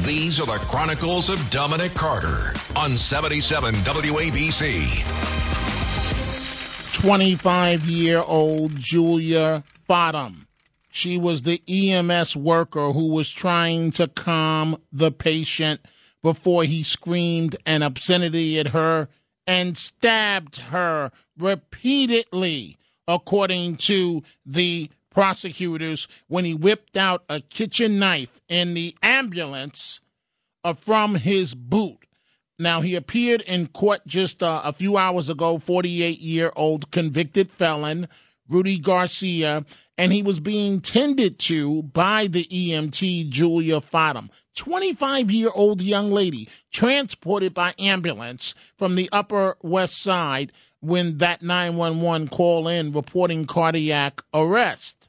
These are the Chronicles of Dominic Carter on 77 WABC. 25 year old Julia Fottom. She was the EMS worker who was trying to calm the patient before he screamed an obscenity at her and stabbed her repeatedly, according to the prosecutors, when he whipped out a kitchen knife in the ambulance uh, from his boot. Now, he appeared in court just uh, a few hours ago, 48 year old convicted felon, Rudy Garcia, and he was being tended to by the EMT, Julia Fottom. 25 year old young lady transported by ambulance from the Upper West Side when that 911 call in reporting cardiac arrest.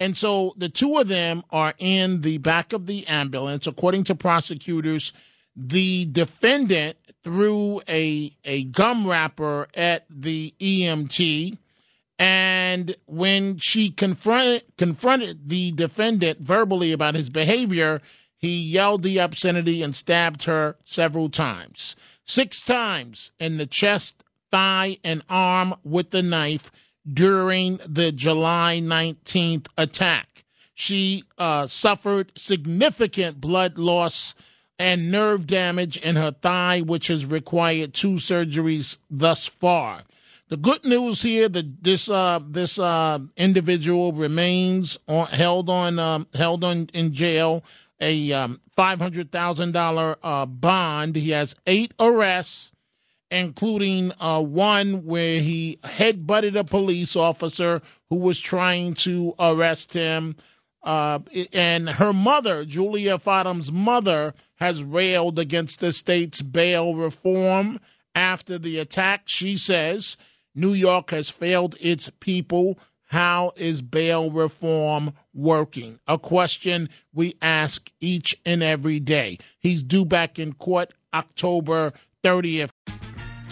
And so the two of them are in the back of the ambulance. According to prosecutors, the defendant threw a, a gum wrapper at the EMT. And when she confronted, confronted the defendant verbally about his behavior, he yelled the obscenity and stabbed her several times. Six times in the chest, thigh, and arm with the knife during the July 19th attack. She uh, suffered significant blood loss and nerve damage in her thigh, which has required two surgeries thus far. The good news here that this uh, this uh, individual remains on, held on um, held on in jail a um, five hundred thousand dollar uh, bond. He has eight arrests, including uh, one where he headbutted a police officer who was trying to arrest him. Uh, and her mother, Julia Fottom's mother, has railed against the state's bail reform after the attack. She says New York has failed its people. How is bail reform working? A question we ask each and every day. He's due back in court October 30th.